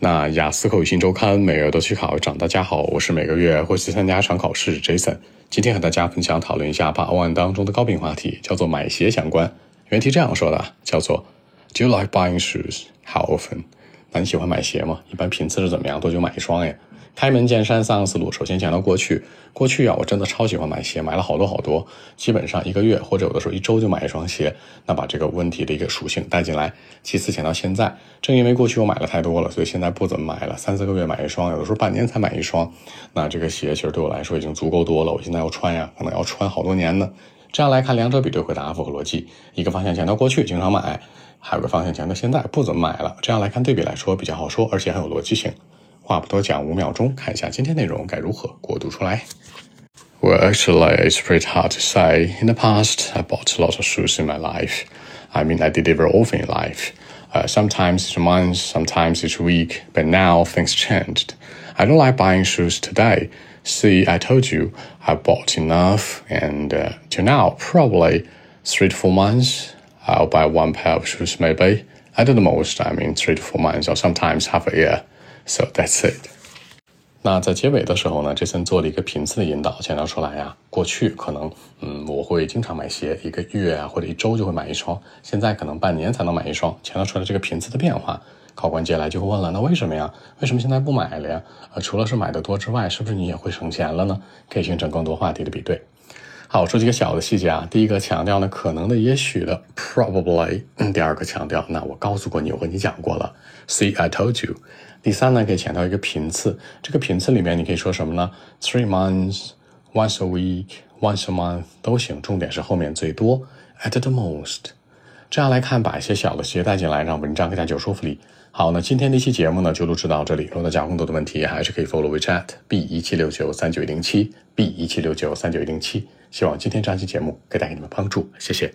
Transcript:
那雅思口语新周刊每月都去考一场。大家好，我是每个月会去参加一场考试 Jason。今天和大家分享讨论一下八万当中的高频话题，叫做买鞋相关。原题这样说的，叫做 Do you like buying shoes? How often? 那你喜欢买鞋吗？一般频次是怎么样？多久买一双呀？开门见山三个思路，首先讲到过去，过去啊，我真的超喜欢买鞋，买了好多好多，基本上一个月或者有的时候一周就买一双鞋。那把这个问题的一个属性带进来。其次讲到现在，正因为过去我买了太多了，所以现在不怎么买了，三四个月买一双，有的时候半年才买一双。那这个鞋其实对我来说已经足够多了，我现在要穿呀，可能要穿好多年呢。这样来看，两者比对回答符合逻辑。一个方向讲到过去经常买，还有个方向讲到现在不怎么买了。这样来看对比来说比较好说，而且很有逻辑性。话不多讲，五秒钟看一下今天内容该如何过渡出来。Well, actually, it's pretty hard to say. In the past, I bought a lot of shoes in my life. I mean, I did it very often in life. Uh, sometimes each month, sometimes each week, but now things changed. I don't like buying shoes today. See, I told you I bought enough, and uh, till now, probably three to four months, I'll buy one pair of shoes maybe. At the most, I mean, three to four months, or sometimes half a year. So that's it。那在结尾的时候呢，这森做了一个频次的引导，强调出来呀，过去可能嗯我会经常买鞋，一个月啊或者一周就会买一双，现在可能半年才能买一双，强调出来这个频次的变化。考官接下来就会问了，那为什么呀？为什么现在不买了呀？呃，除了是买的多之外，是不是你也会省钱了呢？可以形成更多话题的比对。好，我说几个小的细节啊。第一个强调呢，可能的、也许的，probably。第二个强调，那我告诉过你，我跟你讲过了，see I told you。第三呢，可以强调一个频次，这个频次里面你可以说什么呢？Three months, once a week, once a month 都行，重点是后面最多，at the most。这样来看，把一些小的细节带进来，让文章更加有说服力。好，那今天的一期节目呢，就录制到这里。如果大家有更多的问题，还是可以 follow WeChat b 一七六九三九一零七 b 一七六九三九一零七。希望今天这期节目可以带给你们帮助，谢谢。